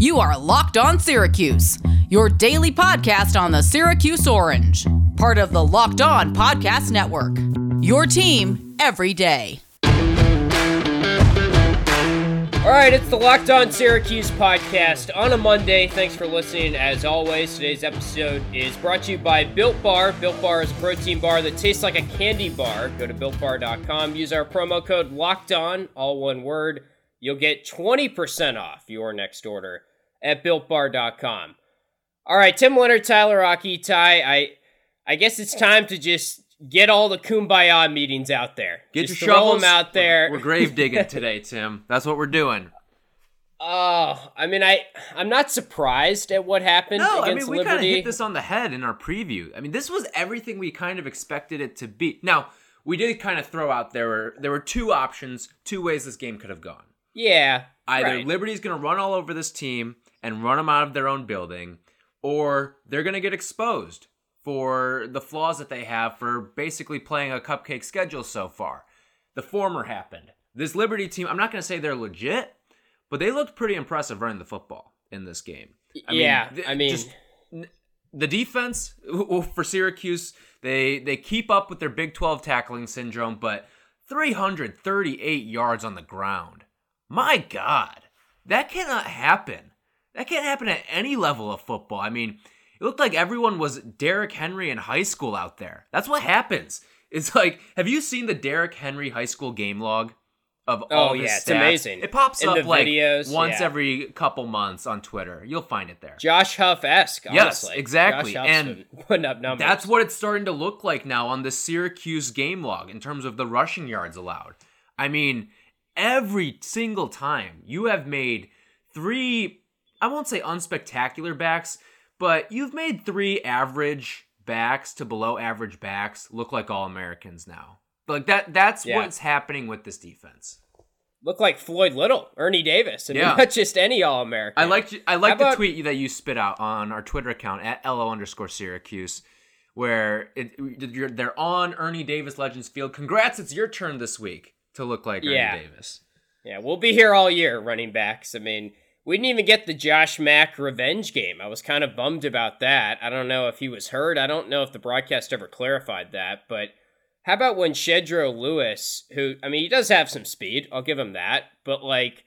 You are Locked On Syracuse, your daily podcast on the Syracuse Orange, part of the Locked On Podcast Network. Your team every day. All right, it's the Locked On Syracuse podcast on a Monday. Thanks for listening. As always, today's episode is brought to you by Built Bar. Built Bar is a protein bar that tastes like a candy bar. Go to builtbar.com, use our promo code Locked On, all one word. You'll get 20% off your next order at builtbar.com. All right, Tim Leonard, Tyler Rocky, Ty. I, I guess it's time to just get all the kumbaya meetings out there. Get Just your shovels them out there. We're, we're grave digging today, Tim. That's what we're doing. Oh, I mean, I I'm not surprised at what happened No, I mean we kind of hit this on the head in our preview. I mean, this was everything we kind of expected it to be. Now, we did kind of throw out there were there were two options, two ways this game could have gone. yeah, Either right. Liberty's going to run all over this team and run them out of their own building, or they're going to get exposed for the flaws that they have for basically playing a cupcake schedule so far. The former happened. This Liberty team, I'm not going to say they're legit, but they looked pretty impressive running the football in this game. I yeah, th- I mean, just the defense for Syracuse, they they keep up with their Big 12 tackling syndrome, but 338 yards on the ground. My God, that cannot happen. That can't happen at any level of football. I mean, it looked like everyone was Derrick Henry in high school out there. That's what happens. It's like, have you seen the Derrick Henry high school game log of oh, all Oh, his yeah, it's stats? amazing. It pops In up the like videos, once yeah. every couple months on Twitter. You'll find it there. Josh Huff esque. Yes, exactly, Josh and putting up numbers. That's what it's starting to look like now on the Syracuse game log in terms of the rushing yards allowed. I mean, every single time you have made three, I won't say unspectacular backs, but you've made three average backs to below average backs look like all Americans now. Like that that's Yeah. what's happening with this defense. look like Floyd Little, Ernie Davis, and Yeah. not just any All American. I liked I like How the about- tweet that you spit out on our Twitter account at lo underscore Syracuse, where it, you're, they're on Ernie Davis Legends Field. Congrats, it's your turn this week to look like Ernie Yeah. Davis. Yeah, we'll be here all year, running backs. I mean, we didn't even get the Josh Mack revenge game. I was kind of bummed about that. I don't know if he was hurt. I don't know if the broadcast ever clarified that. But how about when Shedro Louis, who, I mean, he does have some speed, I'll give him that. But, like,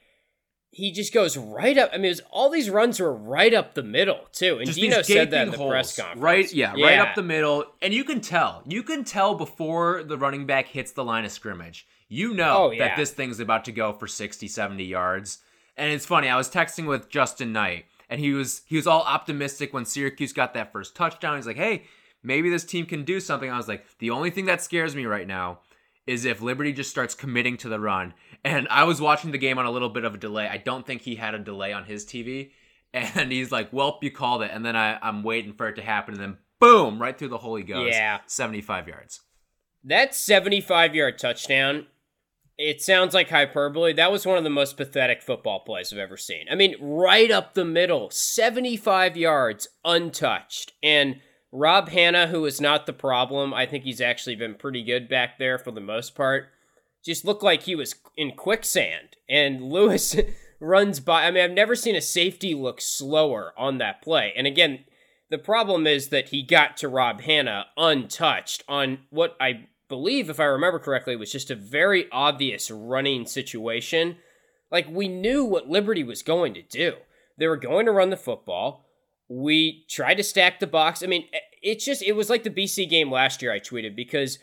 he just goes right up. I mean, was, all these runs were right up the middle, too. And Just Dino said that in the press conference. Right, yeah, right up the middle. And you can tell. You can tell before the running back hits the line of scrimmage. You know Oh, yeah. that this thing's about to go for 60, 70 yards. And it's funny, I was texting with Justin Knight, and he was he was all optimistic when Syracuse got that first touchdown. He's like, hey, maybe this team can do something. I was like, the only thing that scares me right now is if Liberty just starts committing to the run. And I was watching the game on a little bit of a delay. I don't think he had a delay on his TV. And he's like, Welp, you called it. And then I, I'm waiting for it to happen. And then boom, right through the hole he goes. Yeah. 75 yards. That 75 yard touchdown, it sounds like hyperbole. That was one of the most pathetic football plays I've ever seen. I mean, right up the middle, 75 yards untouched. And Rob Hanna, who is not the problem, I think he's actually been pretty good back there for the most part, just looked like he was in quicksand. And Louis runs by. I mean, I've never seen a safety look slower on that play. And again, the problem is that he got to Rob Hanna untouched on what I believe, if I remember correctly, it was just a very obvious running situation. Like, we knew what Liberty was going to do. They were going to run the football. We tried to stack the box. I mean, eh, it's just, it was like the BC game last year, I tweeted, because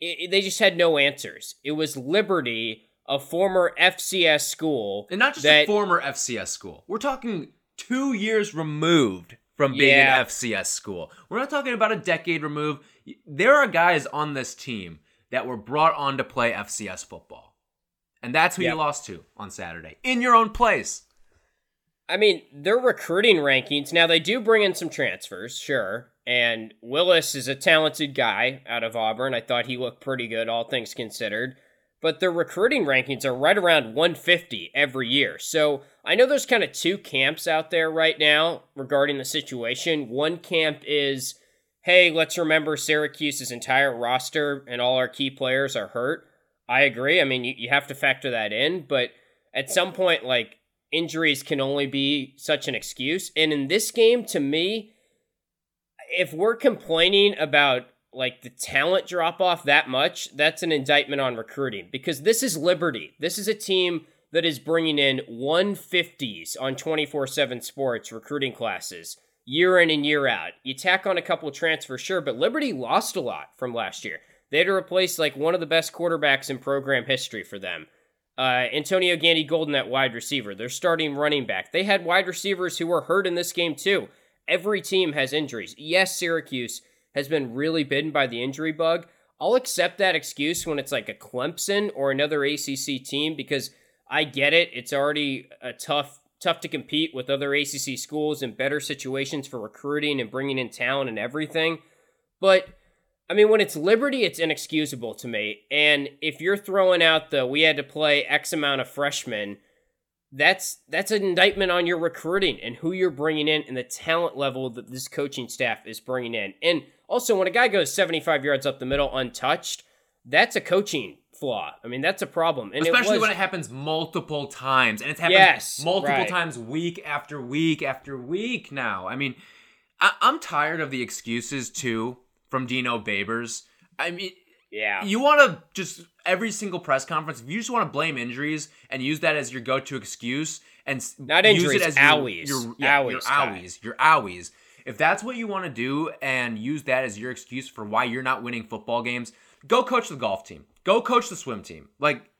it, they just had no answers. It was Liberty, a former FCS school. And not just that, a former FCS school. We're talking two years removed from being Yeah. an FCS school. We're not talking about a decade removed. There are guys on this team that were brought on to play FCS football. And that's who Yep. you lost to on Saturday in your own place. I mean, their recruiting rankings, now they do bring in some transfers, sure. And Willis is a talented guy out of Auburn. I thought he looked pretty good, all things considered. But their recruiting rankings are right around 150 every year. So I know there's kind of two camps out there right now regarding the situation. One camp is, hey, let's remember Syracuse's entire roster and all our key players are hurt. I agree. I mean, you, you have to factor that in. But at some point, like, injuries can only be such an excuse. And in this game, to me, if we're complaining about like the talent drop off that much, that's an indictment on recruiting because this is Liberty. This is a team that is bringing in 150s on 24 7 sports recruiting classes year in and year out. You tack on a couple transfers, sure, but Liberty lost a lot from last year. They had to replace like one of the best quarterbacks in program history for them. Uh, Antonio Gandy Golden at wide receiver. They're starting running back. They had wide receivers who were hurt in this game too. Every team has injuries. Yes, Syracuse has been really bitten by the injury bug. I'll accept that excuse when it's like a Clemson or another ACC team because I get it. It's already a tough tough to compete with other ACC schools in better situations for recruiting and bringing in talent and everything. But I mean, when it's Liberty, it's inexcusable to me. And if you're throwing out the we had to play X amount of freshmen, that's that's an indictment on your recruiting and who you're bringing in and the talent level that this coaching staff is bringing in. And also, when a guy goes 75 yards up the middle untouched, that's a coaching flaw. I mean, that's a problem. And Especially it was, when it happens multiple times. And it's happened Yes, multiple right. times week after week after week now. I mean, I- I'm tired of the excuses too from Dino Babers. I mean, yeah. you want to just every single press conference, if you just want to blame injuries and use that as your go to excuse and Not use injuries, it as owies. Your, your, yeah, Owies, Ty. owies. Your owies. If that's what you want to do and use that as your excuse for why you're not winning football games, go coach the golf team. Go coach the swim team. Like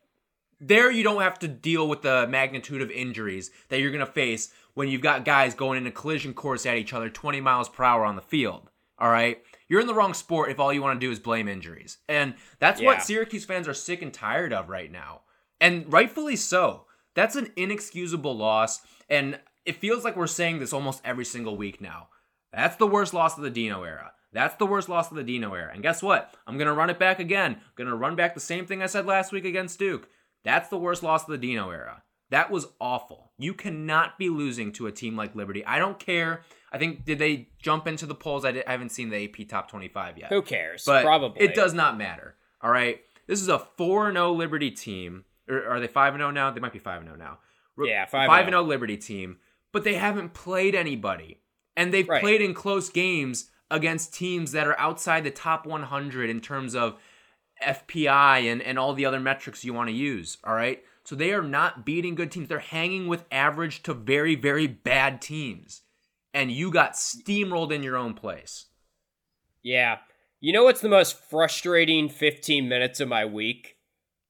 there you don't have to deal with the magnitude of injuries that you're going to face when you've got guys going in a collision course at each other 20 miles per hour on the field. All right? You're in the wrong sport if all you want to do is blame injuries. And that's Yeah. what Syracuse fans are sick and tired of right now. And rightfully so. That's an inexcusable loss. And it feels like we're saying this almost every single week now. That's the worst loss of the Dino era. That's the worst loss of the Dino era. And guess what? I'm going to run it back again. I'm going to run back the same thing I said last week against Duke. That's the worst loss of the Dino era. That was awful. You cannot be losing to a team like Liberty. I don't care. I think did they jump into the polls? I, I haven't seen the AP top 25 yet. Who cares? But Probably. it does not matter. All right. This is a 4 0 Liberty team. Or are they 5 0 now? They might be 5 0 now. Yeah, 5-0. 5 0 Liberty team. But they haven't played anybody. And they've Right. played in close games against teams that are outside the top 100 in terms of FPI and, and all the other metrics you want to use. All right. So they are not beating good teams. They're hanging with average to very, very bad teams. And you got steamrolled in your own place. Yeah. You know what's the most frustrating 15 minutes of my week?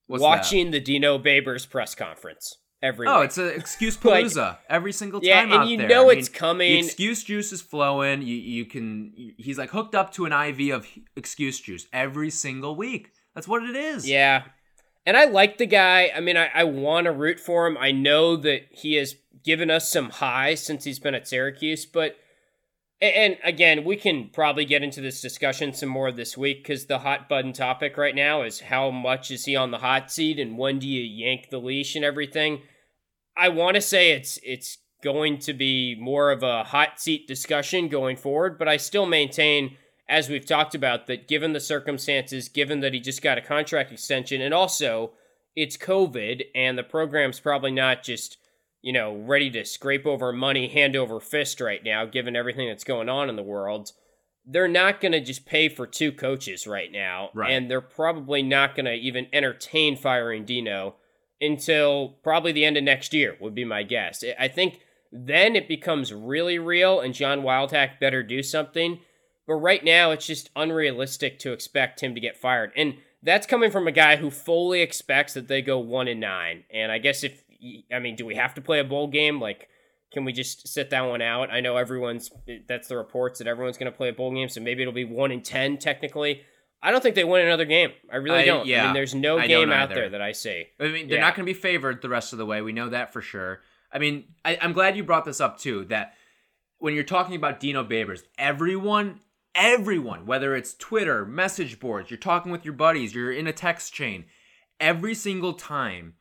What's that? Watching the Dino Babers press conference every Oh, it's an excuse Like- palooza every single time Yeah, and you there. know I it's mean, coming. The excuse juice is flowing. You you can. He's like hooked up to an IV of excuse juice every single week. That's what it is. Yeah. And I like the guy. I mean, I, I want to root for him. I know that he has given us some highs since he's been at Syracuse, but. And again, we can probably get into this discussion some more this week because the hot button topic right now is how much is he on the hot seat and when do you yank the leash and everything. I want to say it's it's going to be more of a hot seat discussion going forward, but I still maintain, as we've talked about, that given the circumstances, given that he just got a contract extension, and also it's COVID and the program's probably not just you know ready to scrape over money hand over fist right now, given everything that's going on in the world. They're not going to just pay for two coaches right now, Right. and they're probably not going to even entertain firing Dino until probably the end of next year would be my guess. I- think then it becomes really real and John Wildhack better do something. But right now it's just unrealistic to expect him to get fired. And that's coming from a guy who fully expects that they go 1 and 9. And I guess if I mean, do we have to play a bowl game? Like can we just sit that one out? I know everyone's that's the reports that everyone's going to play a bowl game, so maybe it'll be 1 in 10 technically. I don't think they win another game. I really I- don't. I yeah, mean, there's no I game out there that I see. I mean, they're Yeah. not going to be favored the rest of the way. We know that for sure. I mean, I, I'm glad you brought this up too. That when you're talking about Dino Babers, everyone, everyone, whether it's Twitter, message boards, you're talking with your buddies, you're in a text chain, every single time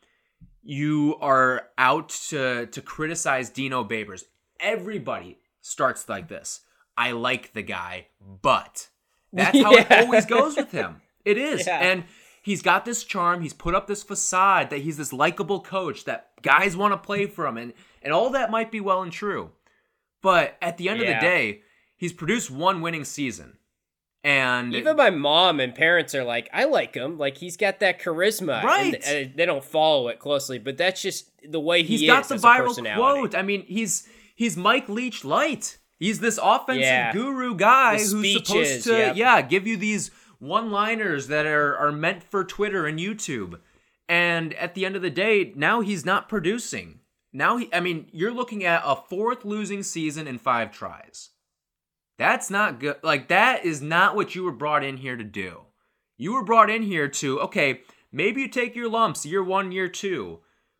you are out to to criticize Dino Babers, everybody starts like this. I like the guy, but that's how it always goes with him. It is. Yeah. And he's got this charm. He's put up this facade that he's this likable coach that guys want to play for him. And And all that might be well and true. But at the end of the day, he's produced one winning season. And Even my mom and parents are like, I like him. Like he's got that charisma. Right. And, uh, they don't follow it closely, but that's just the way he he's got the viral quote. I mean, he's he's Mike Leach light. He's this offensive Yeah. guru guy The who's supposed to yep. yeah, give you these one-liners that are are meant for Twitter and YouTube. And at the end of the day, now he's not producing. Now he I mean, you're looking at a fourth losing season in 5 tries. That's not good. Like that is not what you were brought in here to do. You were brought in here to okay, maybe you take your lumps year 1, year 2,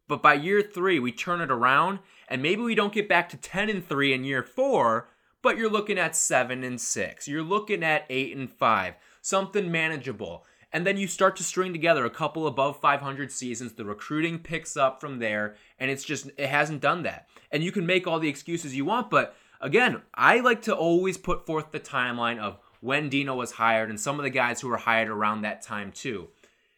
but by year 3 we turn it around and maybe we don't get back to 10 and 3 in year 4, but you're looking at 7 and 6. You're looking at 8 and 5. Something manageable. And then you start to string together a couple above 500 seasons. The recruiting picks up from there, and it's just, it hasn't done that. And you can make all the excuses you want, but again, I like to always put forth the timeline of when Dino was hired and some of the guys who were hired around that time too.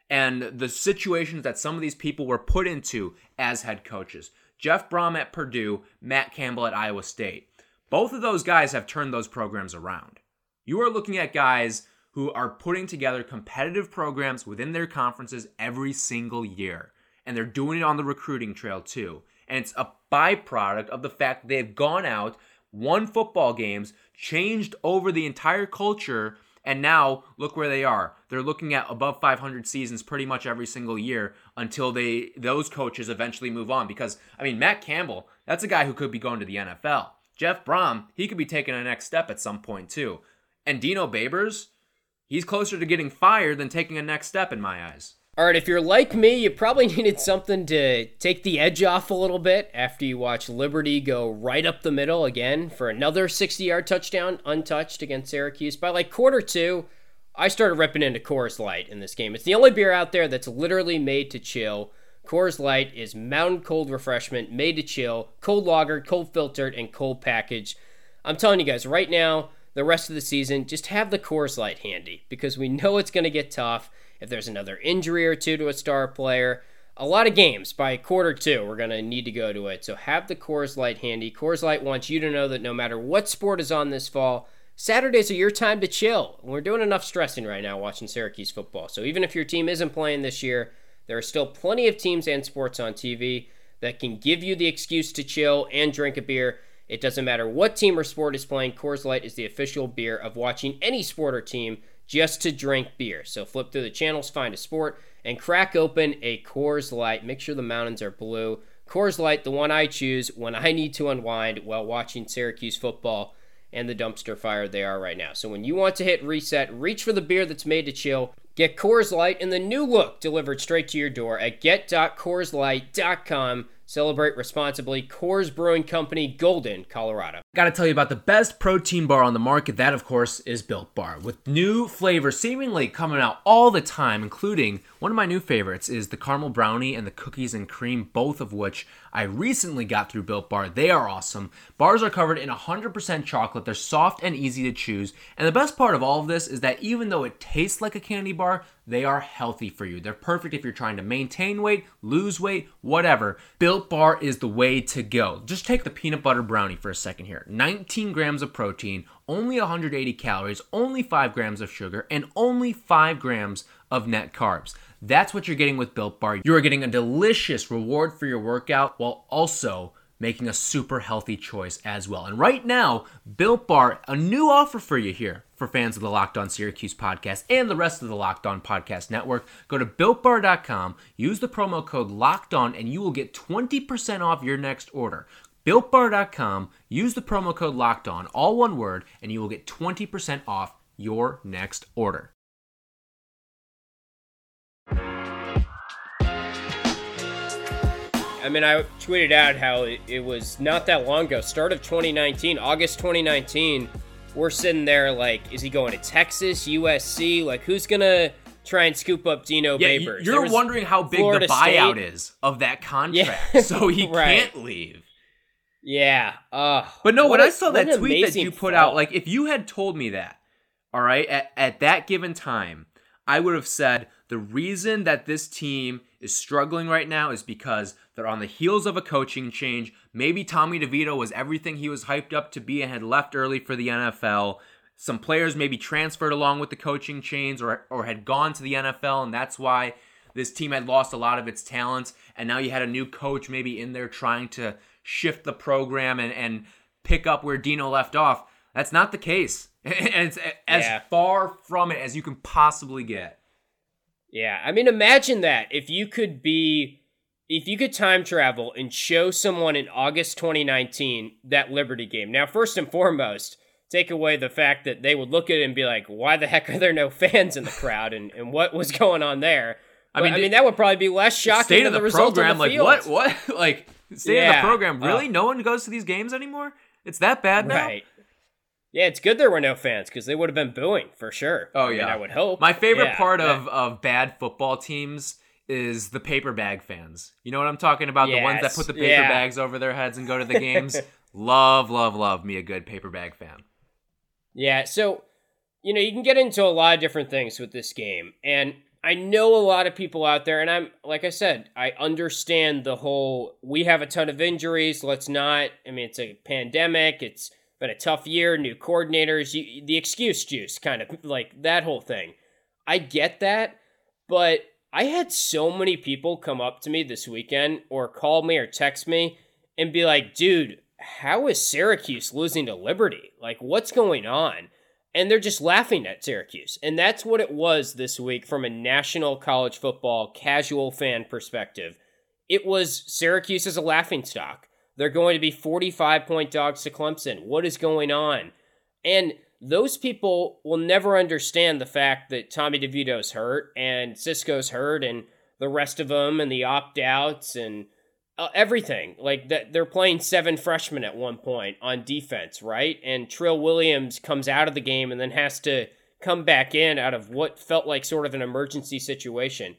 And the situations that some of these people were put into as head coaches. Jeff Brohm at Purdue, Matt Campbell at Iowa State. Both of those guys have turned those programs around. You are looking at guys who are putting together competitive programs within their conferences every single year. And they're doing it on the recruiting trail too. And it's a byproduct of the fact they've gone out, won football games, changed over the entire culture, and now look where they are. They're looking at above 500 seasons pretty much every single year until they those coaches eventually move on. Because I mean, Matt Campbell, that's a guy who could be going to the NFL. Jeff Brohm, he could be taking a next step at some point too. And Dino Babers, he's closer to getting fired than taking a next step in my eyes. All right, if you're like me, you probably needed something to take the edge off a little bit after you watch Liberty go right up the middle again for another 60 yard touchdown untouched against Syracuse. By like quarter two, I started ripping into Coors Light in this game. It's the only beer out there that's literally made to chill. Coors Light is mountain cold refreshment made to chill, cold lagered, cold filtered, and cold packaged. I'm telling you guys right now, the rest of the season, just have the Coors Light handy because we know it's going to get tough. If there's another injury or two to a star player, a lot of games by quarter two, we're going to need to go to it. So have the Coors Light handy. Coors Light wants you to know that no matter what sport is on this fall, Saturdays are your time to chill. We're doing enough stressing right now watching Syracuse football. So even if your team isn't playing this year, there are still plenty of teams and sports on TV that can give you the excuse to chill and drink a beer. It doesn't matter what team or sport is playing, Coors Light is the official beer of watching any sport or team just to drink beer. So flip through the channels, find a sport, and crack open a Coors Light. Make sure the mountains are blue. Coors Light, the one I choose when I need to unwind while watching Syracuse football and the dumpster fire they are right now. So when you want to hit reset, reach for the beer that's made to chill. Get Coors Light in the new look delivered straight to your door at get.coorslight.com. Celebrate responsibly. Coors Brewing Company, Golden, Colorado. Got to tell you about the best protein bar on the market. That, of course, is Built Bar, with new flavors seemingly coming out all the time, including one of my new favorites is the caramel brownie and the cookies and cream, both of which I recently got through Built Bar. They are awesome. Bars are covered in 100% chocolate. They're soft and easy to choose. And the best part of all of this is that even though it tastes like a candy bar, they are healthy for you. They're perfect if you're trying to maintain weight, lose weight, whatever. Built Bar is the way to go. Just take the peanut butter brownie for a second here. 19 grams of protein, only 180 calories, only 5 grams of sugar, and only 5 grams of net carbs. That's what you're getting with Built Bar. You are getting a delicious reward for your workout while also making a super healthy choice as well. And right now, Built Bar, a new offer for you here for fans of the Locked On Syracuse podcast and the rest of the Locked On Podcast Network. Go to builtbar.com, use the promo code Locked On, and you will get 20% off your next order. BuiltBar.com, use the promo code Locked On, all one word, and you will get 20% off your next order. I mean, I tweeted out how it, it was not that long ago, start of 2019, August 2019. We're sitting there like, is he going to Texas, USC? Like, who's gonna try and scoop up Dino Yeah, Babers? you're wondering how big Florida the buyout State. is of that contract, Yeah, so he right. can't leave. Yeah. Uh, But no, when a- I saw that tweet that you put out, like if you had told me that, all right, at, at that given time, I would have said the reason that this team is struggling right now is because they're on the heels of a coaching change. Maybe Tommy DeVito was everything he was hyped up to be and had left early for the NFL. Some players maybe transferred along with the coaching change or, or had gone to the NFL, and that's why this team had lost a lot of its talent. And now you had a new coach maybe in there trying to shift the program and, and pick up where Dino left off. That's not the case. and it's as Yeah. far from it as you can possibly get. Yeah, I mean, imagine that if you could be, if you could time travel and show someone in August 2019 that Liberty game. Now, first and foremost, take away the fact that they would look at it and be like, why the heck are there no fans in the crowd and, and what was going on there? I But, mean, I mean, that would probably be less shocking State than of the, the, program, the like field. what? What? like state of the program? Really? Uh, no one goes to these games anymore? It's that bad now? Right. Yeah, it's good there were no fans because they would have been booing for sure. Oh I mean, yeah, I would hope. My favorite Yeah, part that- of of bad football teams is the paper bag fans. You know what I'm talking about? The ones that put the paper yeah. bags over their heads and go to the games. love, love, love me a good paper bag fan. Yeah, so you know, you can get into a lot of different things with this game. And I know a lot of people out there and I'm like I said, I understand the whole we have a ton of injuries, let's not I mean it's a pandemic, it's been a tough year, new coordinators, you, the excuse juice kind of like that whole thing. I get that, but I had so many people come up to me this weekend or call me or text me and be like, dude, how is Syracuse losing to Liberty? Like, what's going on? And they're just laughing at Syracuse. And that's what it was this week from a national college football casual fan perspective. It was Syracuse as a laughing stock. They're going to be 45 point dogs to Clemson. What is going on? And those people will never understand the fact that Tommy DeVito's hurt and Cisco's hurt and the rest of them and the opt outs and uh, everything. Like that, they're playing seven freshmen at one point on defense, right? And Trill Williams comes out of the game and then has to come back in out of what felt like sort of an emergency situation.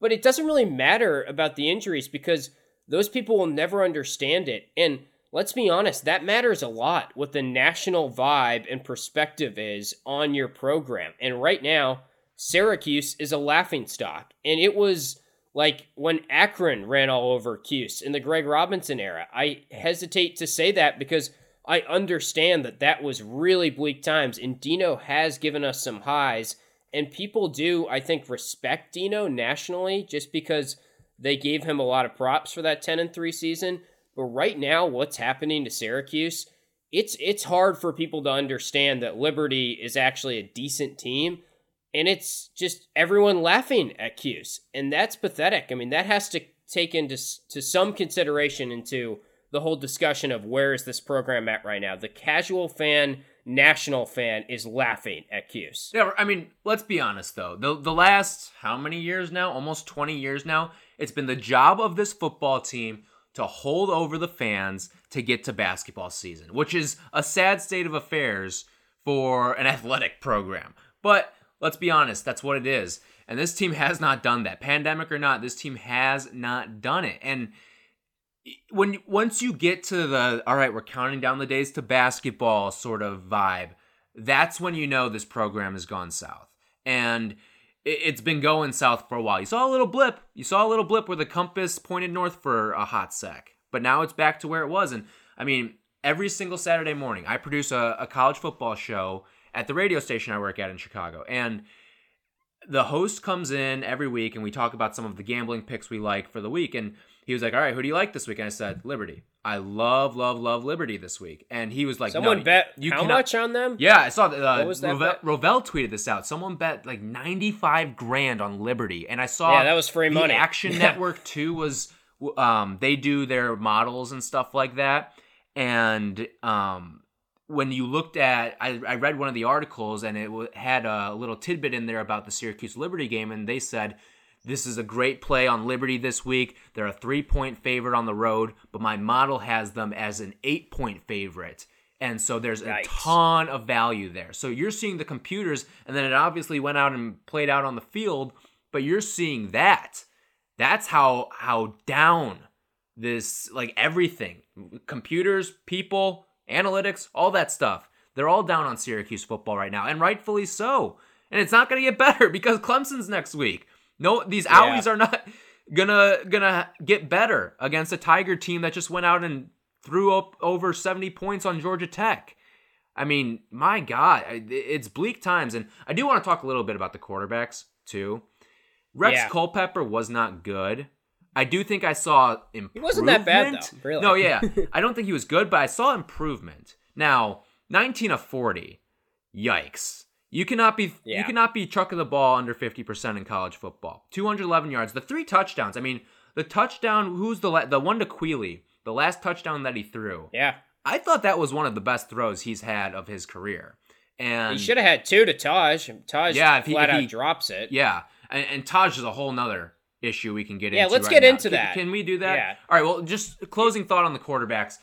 But it doesn't really matter about the injuries because those people will never understand it. And let's be honest, that matters a lot what the national vibe and perspective is on your program. And right now, Syracuse is a laughing stock. And it was like when Akron ran all over Cuse in the Greg Robinson era. I hesitate to say that because I understand that that was really bleak times, and Dino has given us some highs. And people do, I think, respect Dino nationally just because they gave him a lot of props for that 10 and 3 season. But right now, what's happening to Syracuse, it's it's hard for people to understand that Liberty is actually a decent team. And it's just everyone laughing at Cuse. And that's pathetic. I mean, that has to take into to some consideration into the whole discussion of where is this program at right now. The casual fan, national fan is laughing at Cuse. Yeah, I mean, let's be honest though. The the last how many years now? Almost 20 years now. It's been the job of this football team to hold over the fans to get to basketball season, which is a sad state of affairs for an athletic program. But let's be honest, that's what it is. And this team has not done that. Pandemic or not, this team has not done it. And when once you get to the all right, we're counting down the days to basketball sort of vibe, that's when you know this program has gone south. And it- it's been going south for a while. You saw a little blip. You saw a little blip where the compass pointed north for a hot sec. But now it's back to where it was. And I mean, every single Saturday morning, I produce a, a college football show at the radio station I work at in Chicago. And the host comes in every week and we talk about some of the gambling picks we like for the week. And he was like, All right, who do you like this week? And I said, Liberty. I love, love, love Liberty this week. And he was like, Someone no, bet you how cannot- much on them? yeah, I saw that. Uh, was that Rovell, bet? Rovell tweeted this out. Someone bet like ninety-five grand on Liberty, and I saw Yeah, that was free money. Action. Network too was um they do their models and stuff like that, and um when you looked at I, I read one of the articles and it had a little tidbit in there about the Syracuse Liberty game, and they said. This is a great play on Liberty this week. They're a three point favorite on the road, but my model has them as an eight point favorite. And so there's a Yikes. ton of value there. So you're seeing the computers, and then it obviously went out and played out on the field, but you're seeing that. That's how how down this like everything. Computers, people, analytics, all that stuff. They're all down on Syracuse football right now, and rightfully so. And it's not going to get better because Clemson's next week. No, these Yeah. are not gonna gonna get better against a Tiger team that just went out and threw up over 70 points on Georgia Tech. I mean, my God, it's bleak times, and I do want to talk a little bit about the quarterbacks too. Rex Yeah. Culpepper was not good. I do think I saw improvement. He wasn't that bad, though, really. No, yeah, I don't think he was good, but I saw improvement. Now, 19 of 40, yikes! You cannot be you cannot be chucking the ball under 50% in college football. 211 yards, the three touchdowns. I mean, the touchdown. Who's the la- the one to Queeley? The last touchdown that he threw. Yeah. I thought that was one of the best throws he's had of his career. And He should have had two to Taj. Taj Yeah, if he- flat if out drops it. Yeah, and, and Taj is a whole nother issue we can get Yeah, into. Yeah, let's right get now. into Can- that. Can we do that? Yeah. All right. Well, just closing thought on the quarterbacks.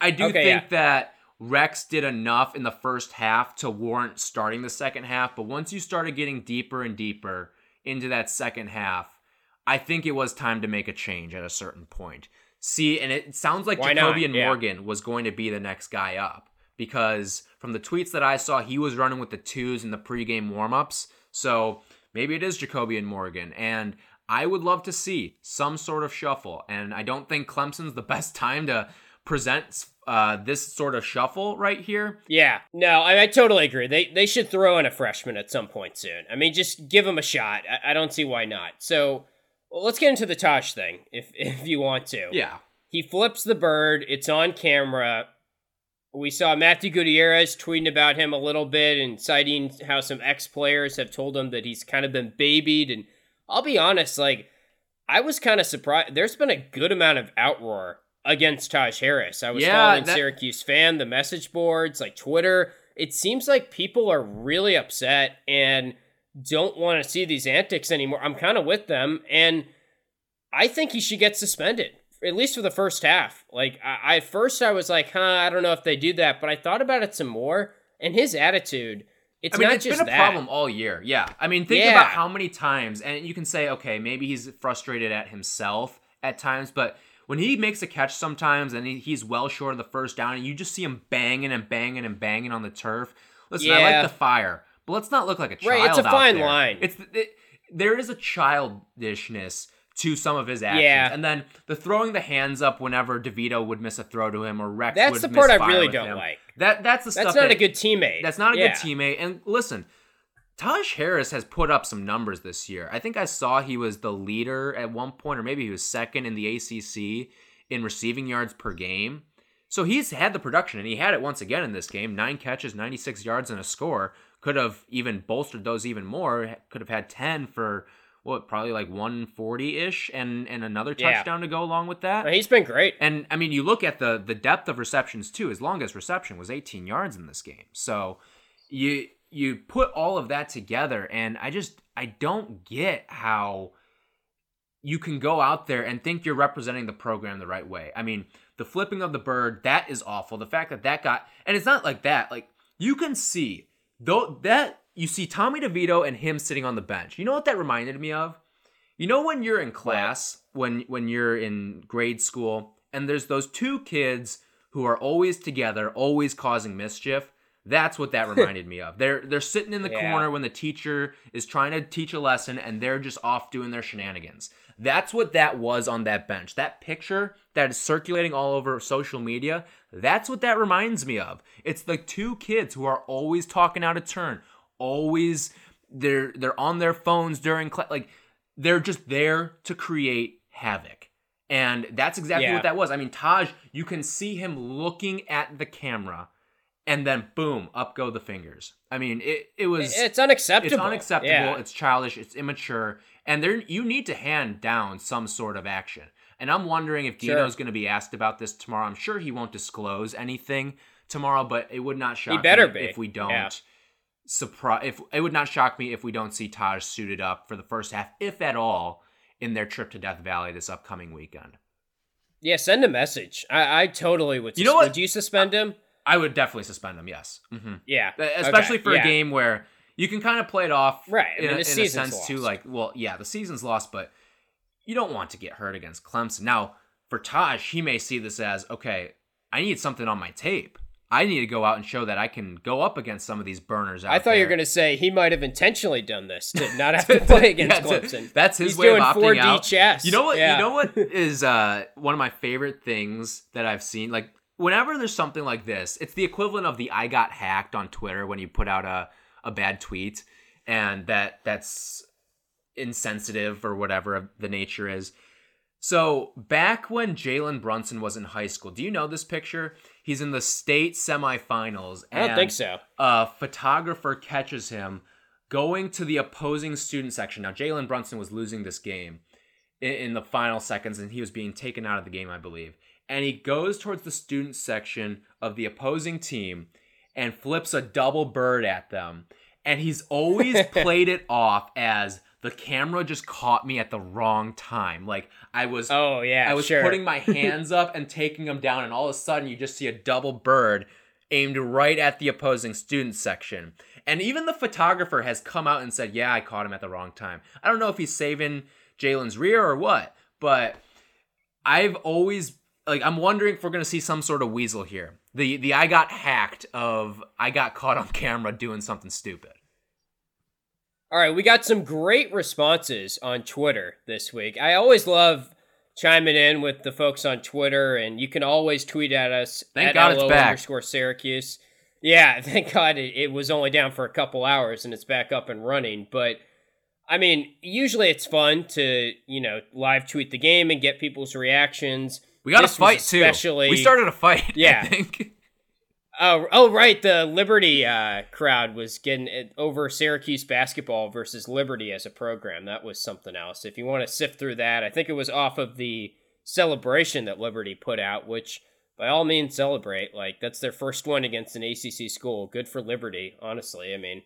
I do Okay, think yeah. that Rex did enough in the first half to warrant starting the second half, but once you started getting deeper and deeper into that second half, I think it was time to make a change at a certain point. See, and it sounds like Why not? Jacoby and Yeah. Morgan was going to be the next guy up because from the tweets that I saw, he was running with the twos in the pregame warmups. So maybe it is JaCobian Morgan. And I would love to see some sort of shuffle. And I don't think Clemson's the best time to present uh, this sort of shuffle right here. Yeah, no, I, I totally agree. They they should throw in a freshman at some point soon. I mean, just give him a shot. I, I don't see why not. So well, let's get into the Taj thing, if if you want to. Yeah. He flips the bird. It's on camera. We saw Matthew Gutierrez tweeting about him a little bit and citing how some ex players have told him that he's kind of been babied. And I'll be honest, like, I was kind of surprised. There's been a good amount of outroar against Taj Harris. I was Yeah, following that- Syracuse fan, the message boards, like Twitter. It seems like people are really upset and don't want to see these antics anymore. I'm kind of with them. And I think he should get suspended, at least for the first half. Like, I, I at first I was like, huh, I don't know if they do that, but I thought about it some more, and his attitude, it's I mean, not it's just been a that. problem all year. Yeah. I mean, think Yeah. about how many times, and you can say, okay, maybe he's frustrated at himself at times, but when he makes a catch sometimes and he, he's well short of the first down, and you just see him banging and banging and banging on the turf. Listen, I like the fire, but let's not look like a child. Right, it's a fine there. line. It's it, there is a childishness to some of his actions, Yeah. and then the throwing the hands up whenever DeVito would miss a throw to him or Rex. That's the part I really don't him. like. That that's the That's stuff That's not that, a good teammate. that's not a Yeah. good teammate. And listen, Taj Harris has put up some numbers this year. I think I saw he was the leader at one point, or maybe he was second in the ACC in receiving yards per game. So he's had the production, and he had it once again in this game. Nine catches, 96 yards, and a score. Could have even bolstered those even more. Could have had 10 for, what, probably like 140 ish, and, and another Yeah. touchdown to go along with that. He's been great. And I mean, you look at the the depth of receptions too. His longest reception was 18 yards in this game. So you you put all of that together, and I just I don't get how you can go out there and think you're representing the program the right way. I mean, the flipping of the bird that is awful. The fact that that got and it's not like that. Like you can see though that you see Tommy DeVito and him sitting on the bench. You know what that reminded me of? You know when you're in class, when when you're in grade school, and there's those two kids who are always together, always causing mischief. That's what that reminded me of. They're they're sitting in the Yeah. corner when the teacher is trying to teach a lesson, and they're just off doing their shenanigans. That's what that was on that bench. That picture that is circulating all over social media. That's what that reminds me of. It's the two kids who are always talking out of turn, always they're they're on their phones during class. Like they're just there to create havoc. And that's exactly Yeah. what that was. I mean, Taj, you can see him looking at the camera and then boom, up go the fingers. I mean, it, it was It's unacceptable. it's unacceptable, Yeah. it's childish, it's immature, and there you need to hand down some sort of action. And I'm wondering if Sure. Dino's going to be asked about this tomorrow. I'm sure he won't disclose anything tomorrow, but it would not shock better me be. if we don't Yeah. surprise if it would not shock me if we don't see Taj suited up for the first half, if at all, in their trip to Death Valley this upcoming weekend. Yeah, send a message. I, I totally would. You know what? Would you suspend him? I would definitely suspend him. Yes, hmm Yeah, especially Okay, for yeah. a game where you can kind of play it off, Right, I In, mean, a, in a season's sense too, like, well, yeah, the season's lost, but you don't want to get hurt against Clemson. Now, for Taj, he may see this as okay. I need something on my tape. I need to go out and show that I can go up against some of these burners. Out there. I thought you were going to say he might have intentionally done this to not have to play against yeah, Clemson. That's his He's way doing of opting 4D out. chess. You know what? Yeah. You know what is uh, one of my favorite things that I've seen. Like whenever there's something like this, it's the equivalent of the "I got hacked" on Twitter when you put out a a bad tweet, and that that's insensitive or whatever the nature is. So back when Jalen Brunson was in high school, do you know this picture? He's in the state semifinals. I don't think so. A photographer catches him going to the opposing student section. Now Jalen Brunson was losing this game in, in the final seconds, and he was being taken out of the game, I believe. And he goes towards the student section of the opposing team and flips a double bird at them. And he's always played it off as the camera just caught me at the wrong time. Like I was Oh yeah. I was sure. putting my hands up and taking them down and all of a sudden you just see a double bird aimed right at the opposing student section. And even the photographer has come out and said, "Yeah, I caught him at the wrong time." I don't know if he's saving Jalen's rear or what, but I've always like I'm wondering if we're gonna see some sort of weasel here. The the I got hacked of I got caught on camera doing something stupid. All right, we got some great responses on Twitter this week. I always love chiming in with the folks on Twitter, and you can always tweet at us thank at God LO it's back. underscore Syracuse. Yeah, thank God it, it was only down for a couple hours and it's back up and running. But I mean, usually it's fun to you know live tweet the game and get people's reactions. We got This a fight too. We started a fight. Yeah. I think. Oh, oh, right. The Liberty uh, crowd was getting it over Syracuse basketball versus Liberty as a program. That was something else. If you want to sift through that, I think it was off of the celebration that Liberty put out, which by all means celebrate. Like that's their first one against an ACC school. Good for Liberty, honestly. I mean,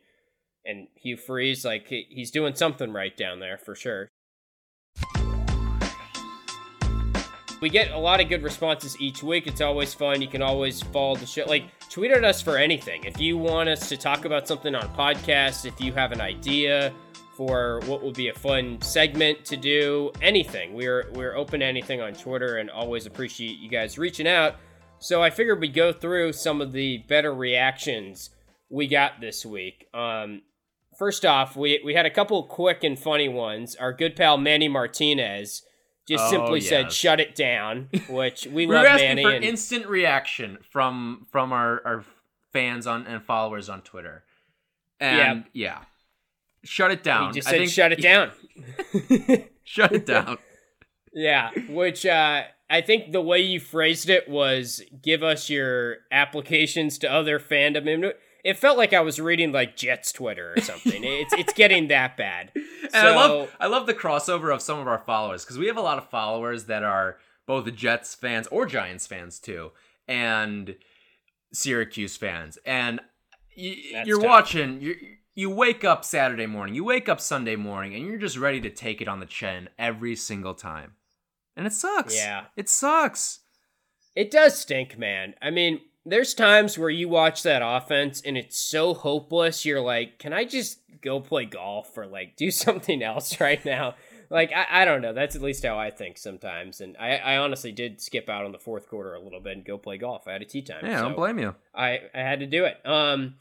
and Hugh Freeze, like he's doing something right down there for sure. We get a lot of good responses each week. It's always fun. You can always follow the show. Like, tweet at us for anything. If you want us to talk about something on podcast, if you have an idea for what would be a fun segment to do, anything. We're we're open to anything on Twitter and always appreciate you guys reaching out. So I figured we'd go through some of the better reactions we got this week. Um, first off, we we had a couple quick and funny ones. Our good pal Manny Martinez just Oh, simply said "shut it down," which we, We love were asking Manny. for and, instant reaction from from our, our fans on and followers on Twitter. And yeah. Shut it down. he just I said think- "shut it down." Shut it down. Yeah, which uh, I think the way you phrased it was give us your applications to other fandom. It felt like I was reading like Jets Twitter or something. it's it's getting that bad. And I love I love the crossover of some of our followers because we have a lot of followers that are both Jets fans or Giants fans too, and Syracuse fans. And y- you're tough. watching. You you wake up Saturday morning, you wake up Sunday morning, and you're just ready to take it on the chin every single time, and it sucks. Yeah. it sucks. It does stink, man. I mean, there's times where you watch that offense and it's so hopeless. You're like, can I just go play golf or like do something else right now? Like, I, I don't know. That's at least how I think sometimes. And I, I honestly did skip out on the fourth quarter a little bit and go play golf. I had a tee time. Yeah, so don't blame you. I, I had to do it. Um,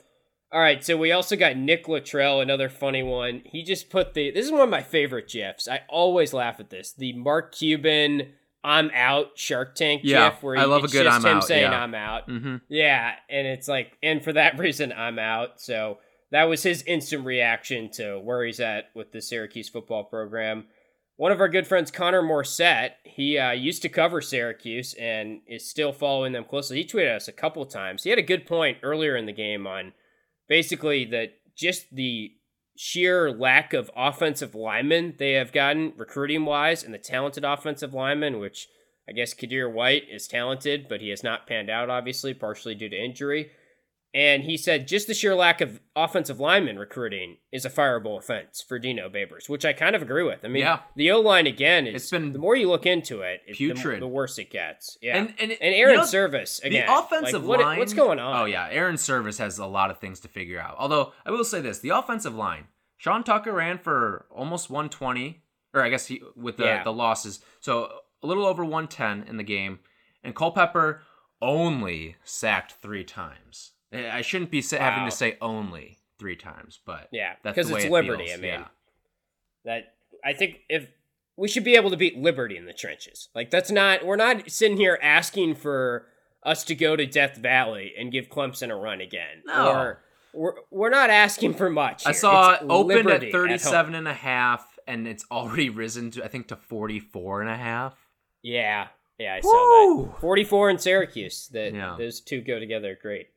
all right, so we also got Nick Luttrell, another funny one. He just put the. This is one of my favorite gifs. I always laugh at this. The Mark Cuban "I'm out" Shark Tank Yeah, gif, where I love it's a good just "I'm him out," saying yeah. "I'm out." Mm-hmm. Yeah, and it's like, and for that reason, I'm out. So that was his instant reaction to where he's at with the Syracuse football program. One of our good friends, Connor Morset, he uh, used to cover Syracuse and is still following them closely. He tweeted us a couple times. He had a good point earlier in the game on basically that just the sheer lack of offensive linemen they have gotten recruiting wise and the talented offensive linemen, which I guess Qadir White is talented, but he has not panned out, obviously, partially due to injury. And he said just the sheer lack of offensive lineman recruiting is a fireable offense for Dino Babers, which I kind of agree with. I mean, Yeah. the O line again is It's been the more you look into it, it- the- putrid. The, worse it gets. Yeah, And- and and- and, you Aaron know, Service again. The offensive like, what- line. what's going on? Oh yeah, Airon Servais has a lot of things to figure out. Although I will say this: the offensive line. Sean Tucker ran for almost 120, or I guess he with the Yeah. the losses, so a little over 110 in the game. And Culpepper only sacked three times. I shouldn't be having Wow. to say only three times, but Yeah, that's because the way it's it Liberty. feels, I mean, yeah. that I think if we should be able to beat Liberty in the trenches, like that's not we're not sitting here asking for us to go to Death Valley and give Clemson a run again. No. Or we're we're not asking for much. I saw It's it opened Liberty at home. 37 and a half and it's already risen to I think to 44 and a half. Yeah, yeah, I saw that. Forty-four in Syracuse. That Yeah. those two go together great.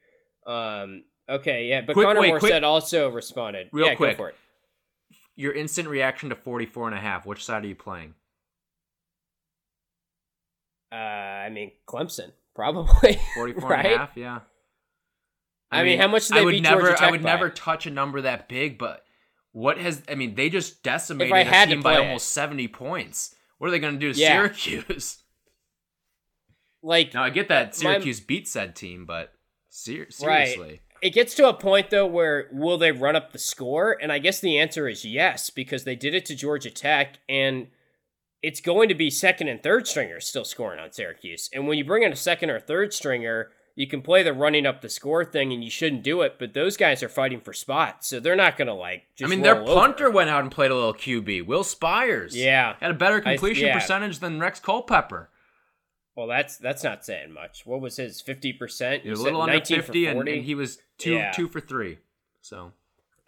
Um. Okay. Yeah, but Quick- Connor wait, quick- also responded. Real yeah, quick. Go for it. Your instant reaction to 44 and a half, which side are you playing? Uh, I mean Clemson probably. 44 right? and a half, yeah. I mean, how much do I they would beat never Georgia I would by? never touch a number that big, but what has I mean, they just decimated I a team by it. almost 70 points. What are they going to do to Yeah. Syracuse? Like Now I get that My- Syracuse beat said team, but ser- Right. seriously. it gets to a point though where will they run up the score? And I guess the answer is yes because they did it to Georgia Tech and it's going to be second and third stringers still scoring on Syracuse. And when you bring in a second or third stringer, you can play the running up the score thing and you shouldn't do it, but those guys are fighting for spots. So they're not going to like just I mean, their roll over. punter went out and played a little QB. Will Spires. Yeah. Had a better I- completion yeah. percentage than Rex Culpepper. Well, that's that's not saying much. What was his 50%? He was a little under 50 and, and he was two Yeah. two for three. So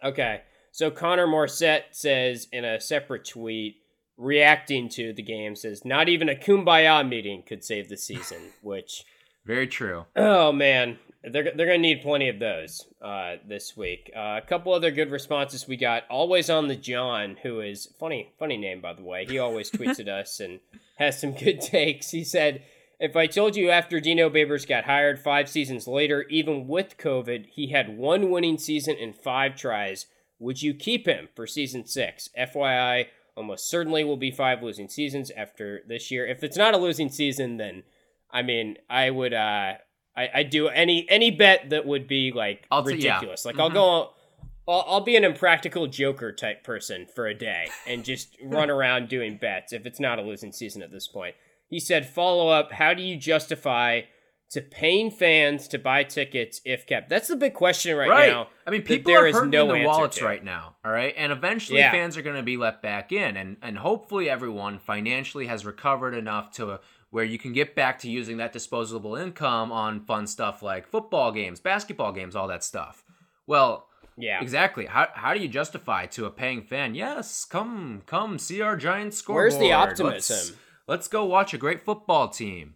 Okay. So Connor Morset says in a separate tweet, reacting to the game, says, not even a kumbaya meeting could save the season, which, very true. oh man, they're, they're going to need plenty of those uh, this week. Uh, a couple other good responses we got. Always on the John, who is funny, funny name, by the way. He always tweets at us and has some good takes. He said, if I told you after Dino Babers got hired five seasons later, even with COVID, he had one winning season in five tries, would you keep him for season six? FYI, almost certainly will be five losing seasons after this year. If it's not a losing season, then I mean, I would uh I I do any any bet that would be like I'll t- yeah. ridiculous. Like I'll go I'll, I'll be an impractical joker type person for a day and just run around doing bets if it's not a losing season at this point. He said, follow up, how do you justify to paying fans to buy tickets if kept? That's the big question right, Right. now. I mean, people there are is hurting no in wallets to. right now. All right, and eventually Yeah. fans are going to be let back in, and and hopefully everyone financially has recovered enough to uh, where you can get back to using that disposable income on fun stuff like football games, basketball games, all that stuff. Well, Yeah. exactly. How how do you justify to a paying fan? Yes, come come see our giant scoreboard. Where's the optimism? let's go watch a great football team.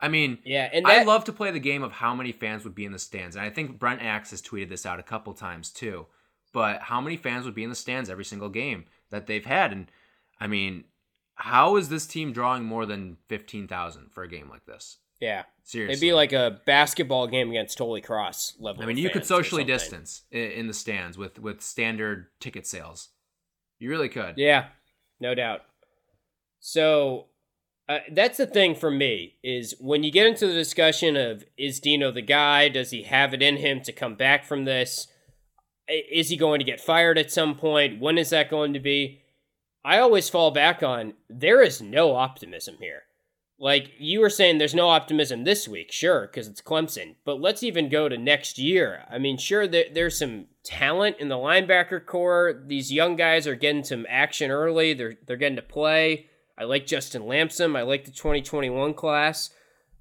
I mean, Yeah, and I love to play the game of how many fans would be in the stands. And I think Brent Axe has tweeted this out a couple times too. But how many fans would be in the stands every single game that they've had? And I mean, how is this team drawing more than 15,000 for a game like this? yeah. Seriously. It'd be like a basketball game against Holy Cross level. I mean, you could socially distance in the stands with, with standard ticket sales. You really could. Yeah, no doubt. So uh, that's the thing for me is when you get into the discussion of is Dino the guy? Does he have it in him to come back from this? Is he going to get fired at some point? When is that going to be? I always fall back on there is no optimism here. Like you were saying, there's no optimism this week, sure, because it's Clemson. But let's even go to next year. I mean, sure, there, there's some talent in the linebacker corps. These young guys are getting some action early. They're they're getting to play. I like Justin Lamson. I like the 2021 class,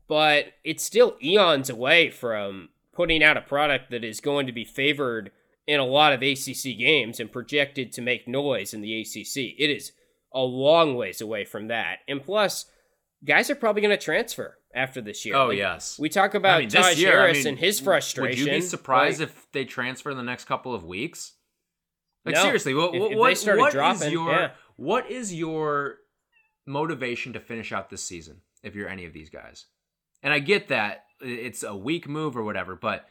but it's still eons away from putting out a product that is going to be favored in a lot of ACC games and projected to make noise in the ACC. It is a long ways away from that. And plus, guys are probably going to transfer after this year. Oh, Like, yes. We talk about I mean, Taj year, I Harris mean, and his frustration. Would you be surprised right? if they transfer in the next couple of weeks? Like No. seriously, what If- what, if what, started what is dropping, your yeah. what is your motivation to finish out this season if you're any of these guys? And I get that it's a weak move or whatever, but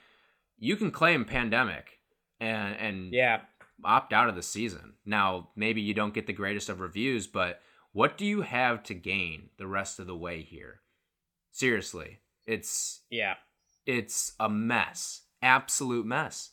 you can claim pandemic and and Yeah. opt out of the season. Now, maybe you don't get the greatest of reviews, but what do you have to gain the rest of the way here? Seriously, it's Yeah. it's a mess, absolute mess.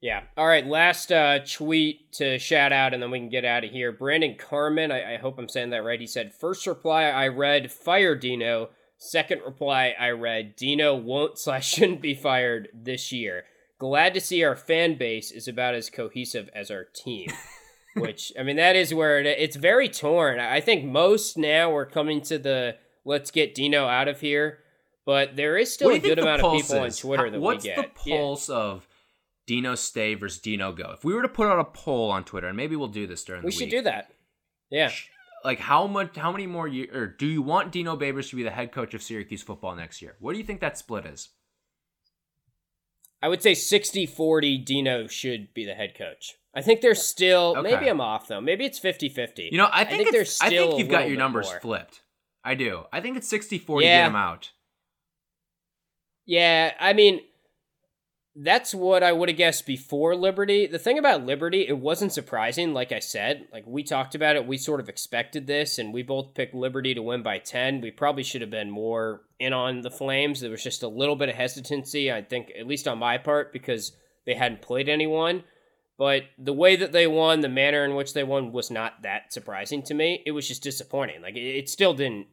Yeah. All right. Last uh, tweet to shout out, and then we can get out of here. Brandon Carmen, I, I hope I'm saying that right. He said, First reply I read, Fire Dino. Second reply I read Dino won't slash shouldn't be fired this year. Glad to see our fan base is about as cohesive as our team. Which, I mean, that is where it, it's very torn. I think most now are coming to the let's get Dino out of here. But there is still a good amount of people is? on Twitter that What's we get. What's the pulse yeah. of Dino stay versus Dino go? If we were to put out a poll on Twitter, and maybe we'll do this during we the week. We should do that. Yeah like how much how many more years or do you want Dino Babers to be the head coach of Syracuse football next year? What do you think that split is? I would say 60-40 Dino should be the head coach. I think there's still okay. maybe I'm off though. Maybe it's 50-50. You know, I think, I think there's still I think you've got your numbers more. flipped. I do. I think it's 60-40 yeah. get him out. Yeah, I mean that's what I would have guessed before Liberty. The thing about Liberty, it wasn't surprising. Like I said, like we talked about it, we sort of expected this, and we both picked Liberty to win by 10. We probably should have been more in on the Flames. There was just a little bit of hesitancy, I think, at least on my part, because they hadn't played anyone. But the way that they won, the manner in which they won, was not that surprising to me. It was just disappointing. Like, it still didn't,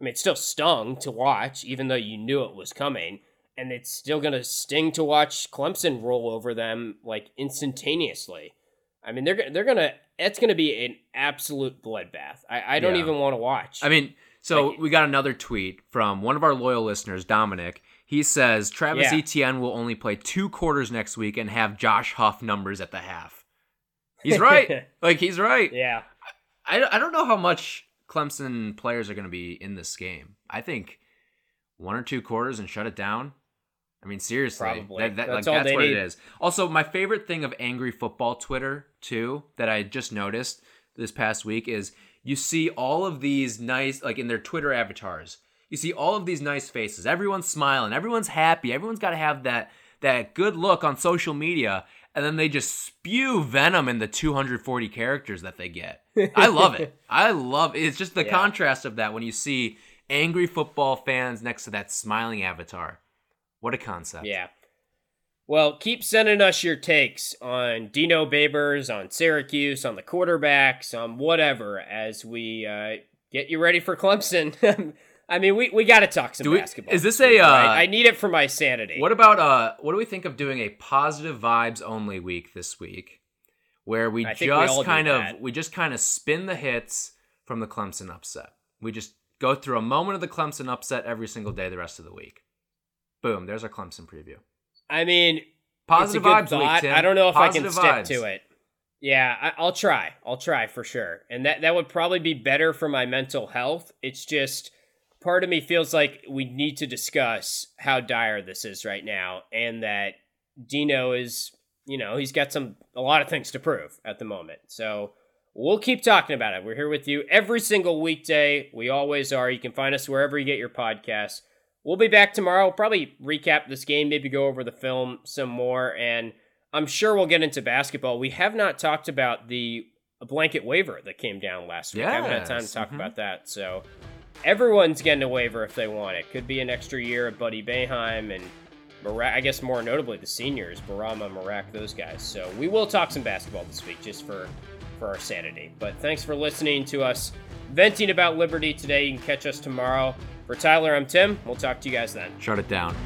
I mean, it still stung to watch, even though you knew it was coming and it's still going to sting to watch Clemson roll over them like instantaneously. I mean, they're they're gonna. It's gonna be an absolute bloodbath. I, I don't yeah. even want to watch. I mean, so like, we got another tweet from one of our loyal listeners, Dominic. He says Travis yeah. Etienne will only play two quarters next week and have Josh Huff numbers at the half. He's right. like he's right. Yeah. I, I don't know how much Clemson players are going to be in this game. I think one or two quarters and shut it down. I mean, seriously, Probably. That, that, that's, like, that's what need. it is. Also, my favorite thing of angry football Twitter too that I just noticed this past week is you see all of these nice, like in their Twitter avatars, you see all of these nice faces. Everyone's smiling, everyone's happy, everyone's got to have that that good look on social media, and then they just spew venom in the 240 characters that they get. I love it. I love it. It's just the yeah. contrast of that when you see angry football fans next to that smiling avatar. What a concept. Yeah. Well, keep sending us your takes on Dino Babers, on Syracuse, on the quarterbacks, on whatever, as we uh, get you ready for Clemson. I mean, we, we got to talk some we, basketball. Is this a? Uh, I need it for my sanity. What about uh? What do we think of doing a positive vibes only week this week, where we just we kind of that. we just kind of spin the hits from the Clemson upset. We just go through a moment of the Clemson upset every single day the rest of the week. Boom, there's our Clemson preview. I mean, positive vibes. Week, I don't know if positive I can stick to it. Yeah, I, will try. I'll try for sure, and that that would probably be better for my mental health. It's just part of me feels like we need to discuss how dire this is right now, and that Dino is, you know, he's got some a lot of things to prove at the moment. So we'll keep talking about it. We're here with you every single weekday. We always are. You can find us wherever you get your podcasts. We'll be back tomorrow. We'll probably recap this game, maybe go over the film some more, and I'm sure we'll get into basketball. We have not talked about the blanket waiver that came down last week. Yes. I haven't had time to talk mm-hmm. about that. So everyone's getting a waiver if they want it. Could be an extra year of Buddy Boeheim and Marek, I guess more notably the seniors, Bourama, Marek, those guys. So we will talk some basketball this week just for for our sanity. But thanks for listening to us venting about Liberty today. You can catch us tomorrow. For Tyler, I'm Tim. We'll talk to you guys then. Shut it down.